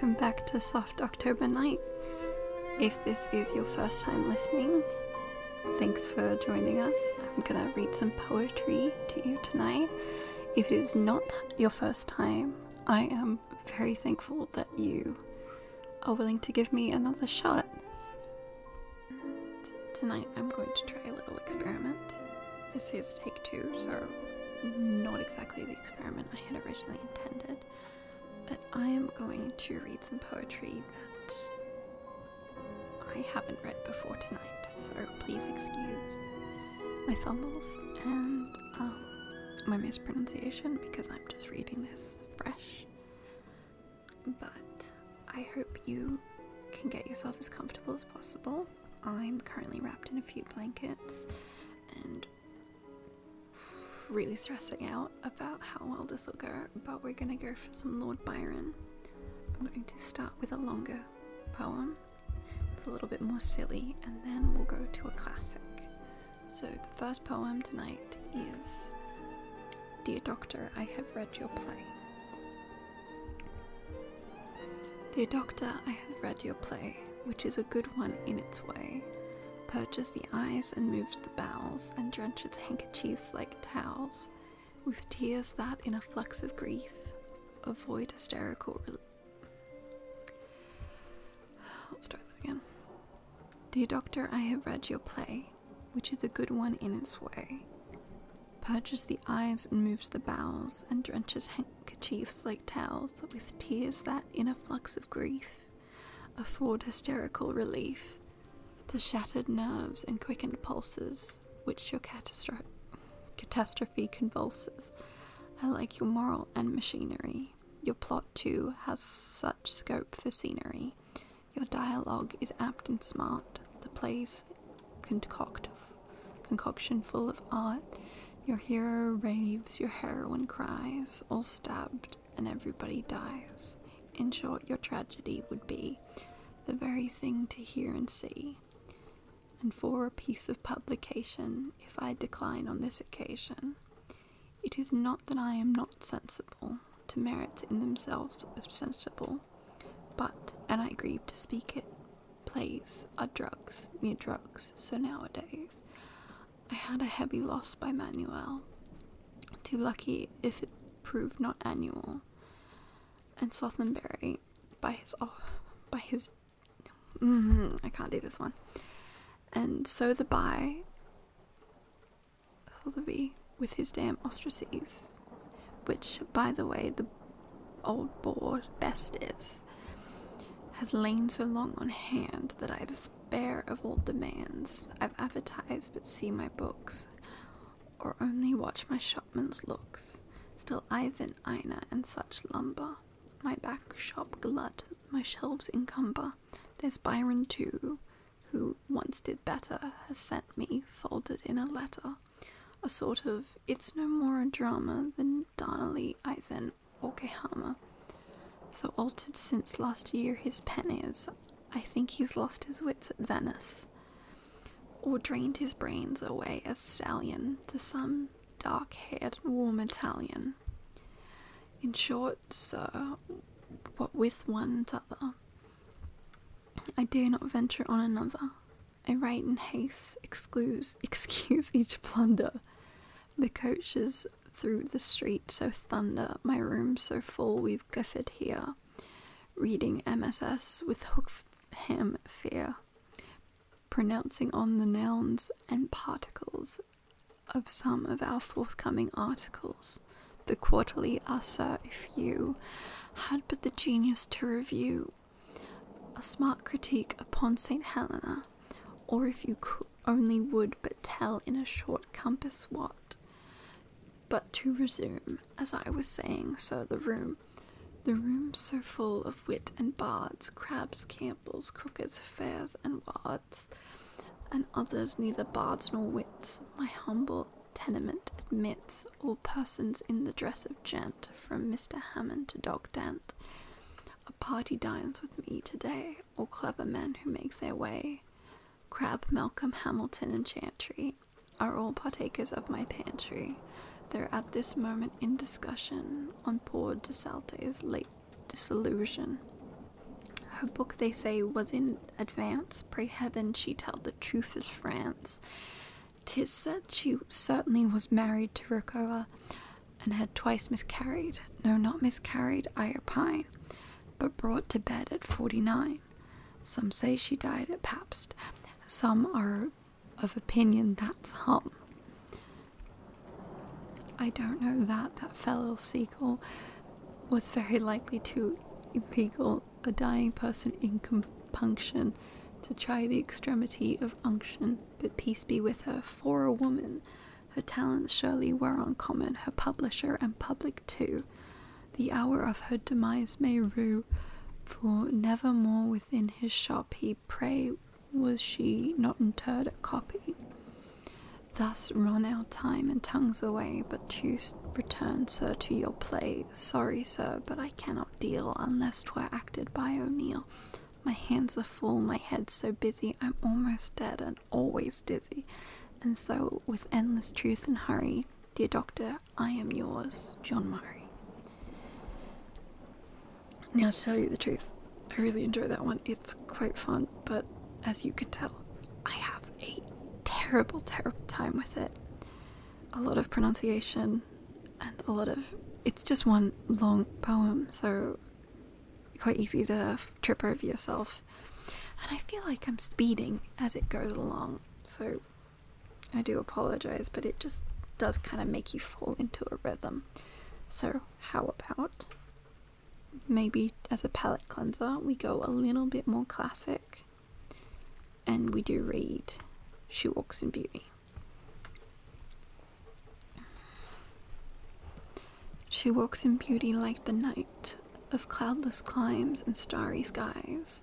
Welcome back to Soft October Night. If this is your first time listening, thanks for joining us. I'm gonna read some poetry to you tonight. If it is not your first time, I am very thankful that you are willing to give me another shot. Tonight I'm going to try a little experiment. This is take two, so not exactly the experiment I had originally intended. But I am going to read some poetry that I haven't read before tonight, so please excuse my fumbles and um, my mispronunciation because I'm just reading this fresh. But I hope you can get yourself as comfortable as possible. I'm currently wrapped in a few blankets really stressing out about how well this will go, but we're gonna go for some Lord Byron. I'm going to start with a longer poem. It's a little bit more silly, and then we'll go to a classic. So, the first poem tonight is Dear Doctor, I have read your play. Dear Doctor, I have read your play, which is a good one in its way. Purges the eyes and moves the bowels, and drenches handkerchiefs like towels, with tears that, in a flux of grief, avoid hysterical. Re- I'll start that again. Dear Doctor, I have read your play, which is a good one in its way. Purges the eyes and moves the bowels, and drenches handkerchiefs like towels, with tears that, in a flux of grief, afford hysterical relief to shattered nerves and quickened pulses, which your catastro- catastrophe convulses. I like your moral and machinery. Your plot, too, has such scope for scenery. Your dialogue is apt and smart. The play's concoct- concoction full of art. Your hero raves, your heroine cries, all stabbed, and everybody dies. In short, your tragedy would be the very thing to hear and see. And for a piece of publication, if I decline on this occasion, it is not that I am not sensible to merits in themselves sensible, but, and I grieve to speak it, plays are drugs, mere drugs, so nowadays. I had a heavy loss by Manuel, too lucky if it proved not annual, and Sothenberry by his oh, by his mm, I can't do this one, and so the by Thulby with his damn ostrices, which by the way the old board best is, has lain so long on hand that I despair of all demands. I've advertised but see my books, or only watch my shopman's looks. Still Ivan, Ina, and such lumber. My back shop glut, my shelves encumber. There's Byron too, who once did better, has sent me, folded in a letter, a sort of it's no more a drama than Darnley, Ivan, or Kehama. So altered since last year his pen is, I think he's lost his wits at Venice, or drained his brains away as stallion to some dark haired, warm Italian. In short, sir, what with one t'other, I dare not venture on another. I write in haste, excuse, excuse each blunder. The coaches through the street so thunder, my room so full we've guffed here. Reading MSS with hook ham fear, pronouncing on the nouns and particles of some of our forthcoming articles. The quarterly ah, are so if you had but the genius to review a smart critique upon St. Helena, or if you could, only would but tell in a short compass what. But to resume, as I was saying, so the room, the room so full of wit and bards, crabs, campbells, crookeds, fairs, and wards, and others neither bards nor wits, my humble tenement admits all persons in the dress of gent, from Mr. Hammond to Dog Dent. Party dines with me today, all clever men who make their way. Crabbe, Malcolm, Hamilton, and Chantrey are all partakers of my pantry. They're at this moment in discussion on poor de Staël's late disillusion. Her book, they say, was in advance. Pray heaven she tell the truth of France. Tis said she certainly was married to Rocca and had twice miscarried. No, not miscarried, I opine, but brought to bed at 49. Some say she died at Pabst. Some are of opinion that's hum. I don't know that that fellow Schlegel was very likely to impale a dying person in compunction to try the extremity of unction, but peace be with her, for a woman. Her talents surely were uncommon, her publisher and public too. The hour of her demise may rue, for never more within his shop he pray was she not interred a copy. Thus run our time and tongues away, but to return, sir, to your play. Sorry, sir, but I cannot deal unless 'twere acted by O'Neill. My hands are full, my head so busy, I'm almost dead and always dizzy. And so, with endless truth and hurry, dear doctor, I am yours, John Murray. Now, to tell you the truth, I really enjoy that one. It's quite fun, but as you can tell, I have a terrible, terrible time with it. A lot of pronunciation and a lot of. It's just one long poem, so quite easy to trip over yourself. And I feel like I'm speeding as it goes along, so I do apologize, but it just does kind of make you fall into a rhythm. So, how about maybe as a palate cleanser, we go a little bit more classic and we do read She Walks in Beauty. She walks in beauty like the night of cloudless climes and starry skies,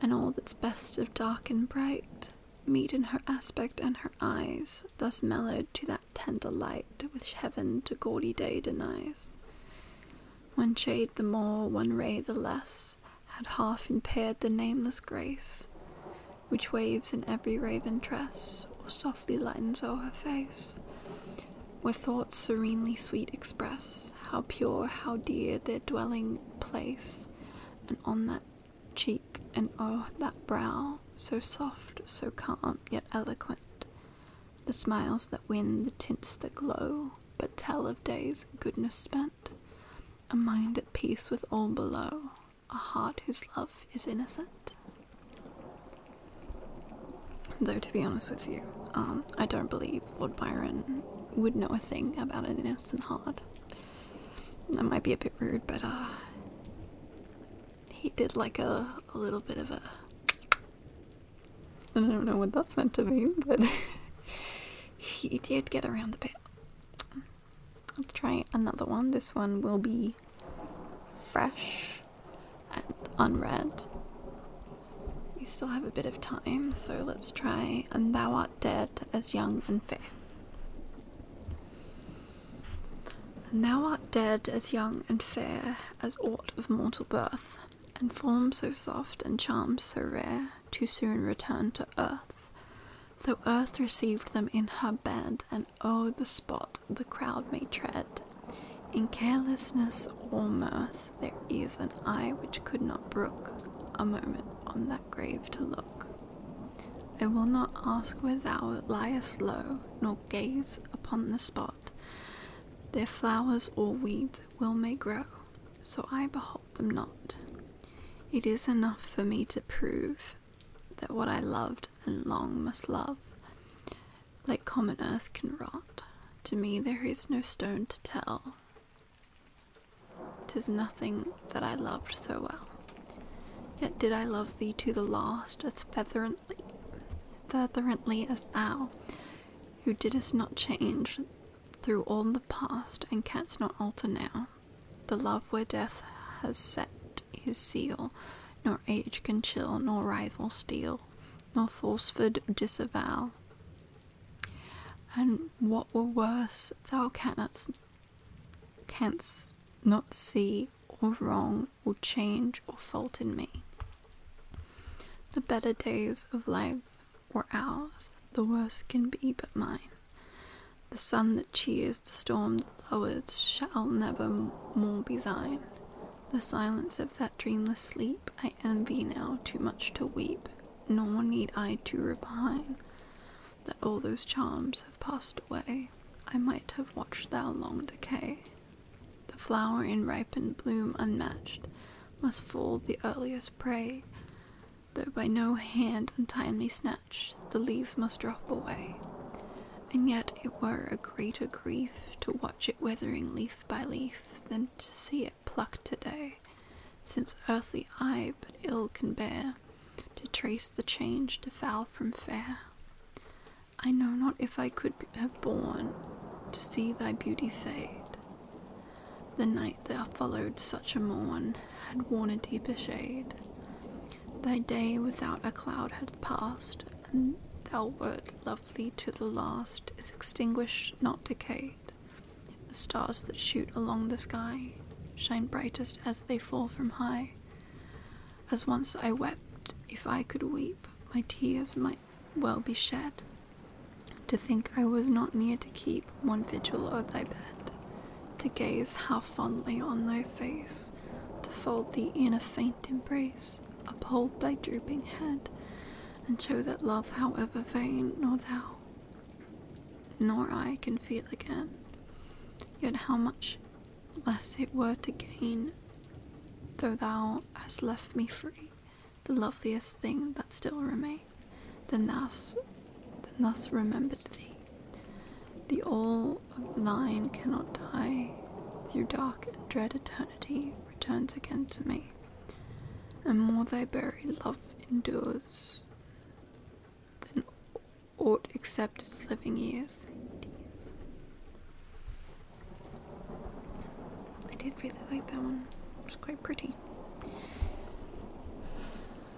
and all that's best of dark and bright meet in her aspect and her eyes, thus mellowed to that tender light which heaven to gaudy day denies. One shade the more, one ray the less, had half impaired the nameless grace which waves in every raven tress, or softly lightens o'er her face. Where thoughts serenely sweet express how pure, how dear their dwelling place, and on that cheek and oh, that brow, so soft, so calm, yet eloquent, the smiles that win, the tints that glow, but tell of days goodness spent, a mind at peace with all below, a heart whose love is innocent. Though, to be honest with you, um, I don't believe Lord Byron would know a thing about an innocent heart. That might be a bit rude, but uh, he did like a, a little bit of a. I don't know what that's meant to mean, but he did get around the bit. Let's try another one. This one will be fresh and unread We still have a bit of time, so let's try And Thou Art Dead as Young and Fair. And thou art dead as young and fair as aught of mortal birth, and form so soft and charms so rare too soon return to earth. Though earth received them in her bed, and oh, the spot the crowd may tread. In carelessness or mirth, there is an eye which could not brook a moment on that grave to look. I will not ask where thou liest low, nor gaze upon the spot. Their flowers or weeds will may grow, so I behold them not. It is enough for me to prove that what I loved and long must love, like common earth can rot. To me there is no stone to tell. Tis nothing that I loved so well. Yet did I love thee to the last as fervently, fervently as thou, who didst not change through all the past and canst not alter now. The love where death has set his seal, nor age can chill, nor rival steal, nor falsehood disavow. And what were worse, thou canst, canst not see or wrong or change or fault in me. The better days of life were ours, the worst can be but mine. The sun that cheers the storm that lowers shall never more be thine. The silence of that dreamless sleep I envy now too much to weep, nor need I to repine that all those charms have passed away. I might have watched thou long decay. Flower in ripened bloom unmatched must fold the earliest prey, though by no hand untimely snatched, the leaves must drop away. And yet it were a greater grief to watch it withering leaf by leaf than to see it plucked today, since earthly eye but ill can bear to trace the change to foul from fair. I know not if I could have borne to see thy beauty fade. The night that followed such a morn had worn a deeper shade. Thy day without a cloud had passed, and thou wert lovely to the last, extinguished, not decayed. The stars that shoot along the sky shine brightest as they fall from high. As once I wept, if I could weep, my tears might well be shed. To think I was not near to keep one vigil o'er thy bed, to gaze how fondly on thy face, to fold thee in a faint embrace, uphold thy drooping head, and show that love, however vain, nor thou nor I can feel again. Yet how much less it were to gain, though thou hast left me free, the loveliest thing that still remained, than thus, than thus remembered thee. The all of thine cannot die, through dark and dread eternity returns again to me, and more thy buried love endures than aught except its living years. I did really like that one. It was quite pretty.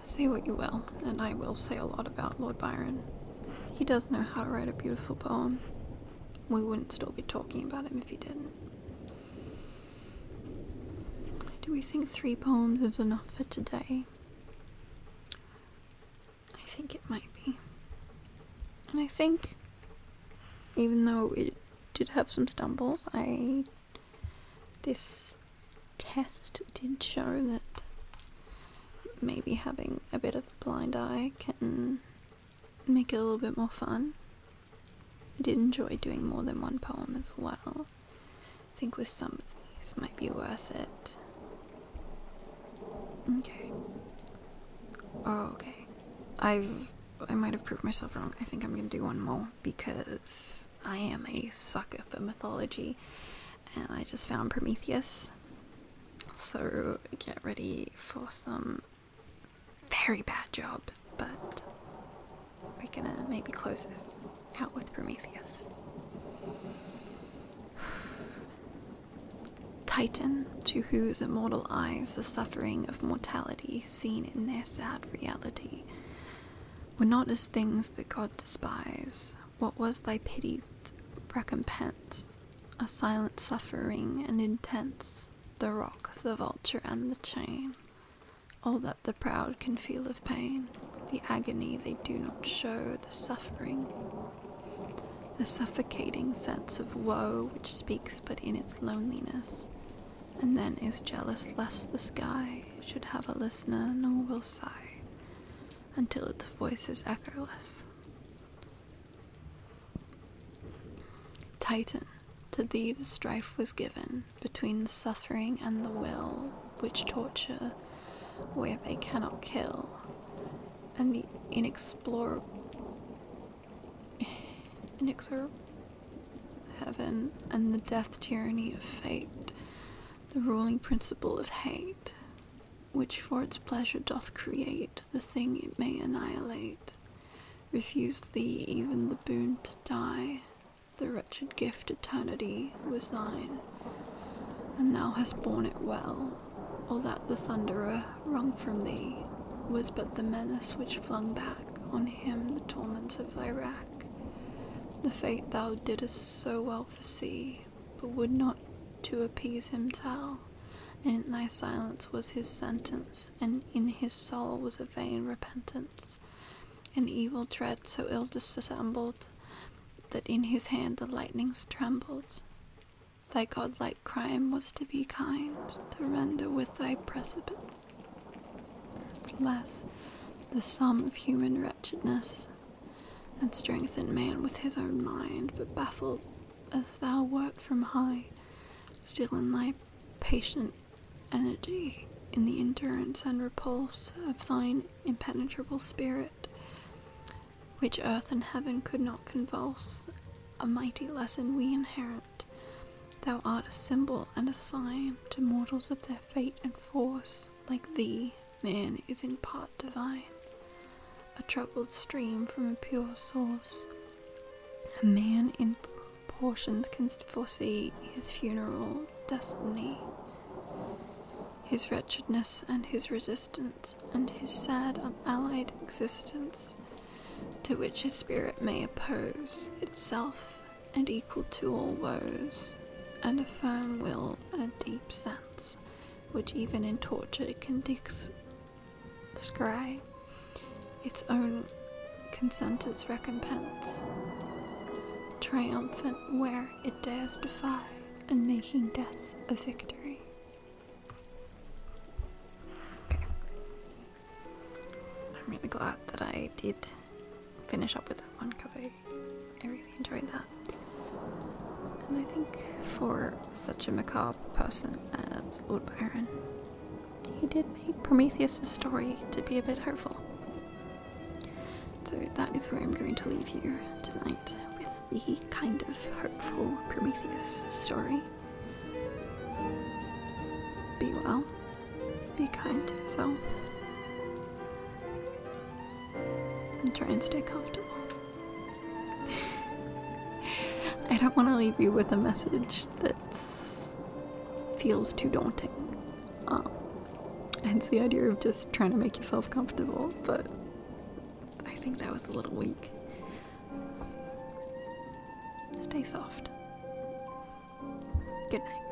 Say what you will, and I will say a lot about Lord Byron. He does know how to write a beautiful poem. We wouldn't still be talking about him if he didn't. Do we think three poems is enough for today? I think it might be. And I think, even though it did have some stumbles, I. This test did show that maybe having a bit of blind eye can make it a little bit more fun. I did enjoy doing more than one poem as well. I think with some of these might be worth it. Okay. Oh, okay. I've I might have proved myself wrong. I think I'm gonna do one more because I am a sucker for mythology and I just found Prometheus. So get ready for some very bad jobs, but gonna maybe close this out with Prometheus. Titan, to whose immortal eyes the suffering of mortality seen in their sad reality were not as things that God despise. What was thy pity's recompense? A silent suffering and intense, the rock, the vulture, and the chain. All that the proud can feel of pain, the agony they do not show, the suffering, the suffocating sense of woe which speaks but in its loneliness, and then is jealous lest the sky should have a listener, nor will sigh until its voice is echoless. Titan, to thee the strife was given between the suffering and the will, which torture where they cannot kill, and the inexplorable, inexorable heaven and the death tyranny of fate, the ruling principle of hate, which for its pleasure doth create the thing it may annihilate, refused thee even the boon to die, the wretched gift eternity was thine, and thou hast borne it well. All that the thunderer wrung from thee was but the menace which flung back on him the torments of thy rack. The fate thou didst so well foresee, but would not to appease him tell and in thy silence was his sentence, and in his soul was a vain repentance, an evil dread so ill dissembled that in his hand the lightnings trembled. Thy godlike crime was to be kind, to render with thy precipice. Less the sum of human wretchedness, and strengthen man with his own mind, but baffled as thou wert from high, still in thy patient energy, in the endurance and repulse of thine impenetrable spirit, which earth and heaven could not convulse, a mighty lesson we inherit. Thou art a symbol and a sign to mortals of their fate and force. Like thee, man is in part divine, a troubled stream from a pure source. A man in portions can foresee his funeral destiny, his wretchedness and his resistance, and his sad unallied existence, to which his spirit may oppose itself and equal to all woes, and a firm will and a deep sense, which even in torture can dis- descry its own consented recompense, triumphant where it dares defy, and making death a victory. Okay. I'm really glad that I did finish up with that one because I, I really enjoyed that. And I think for such a macabre person as Lord Byron, he did make Prometheus' story to be a bit hurtful. So that is where I'm going to leave you tonight with the kind of hopeful Prometheus story. Be well, be kind to yourself, and try and stay comfortable. I don't want to leave you with a message that feels too daunting. The idea of just trying to make yourself comfortable, but I think that was a little weak. Stay soft. Good night.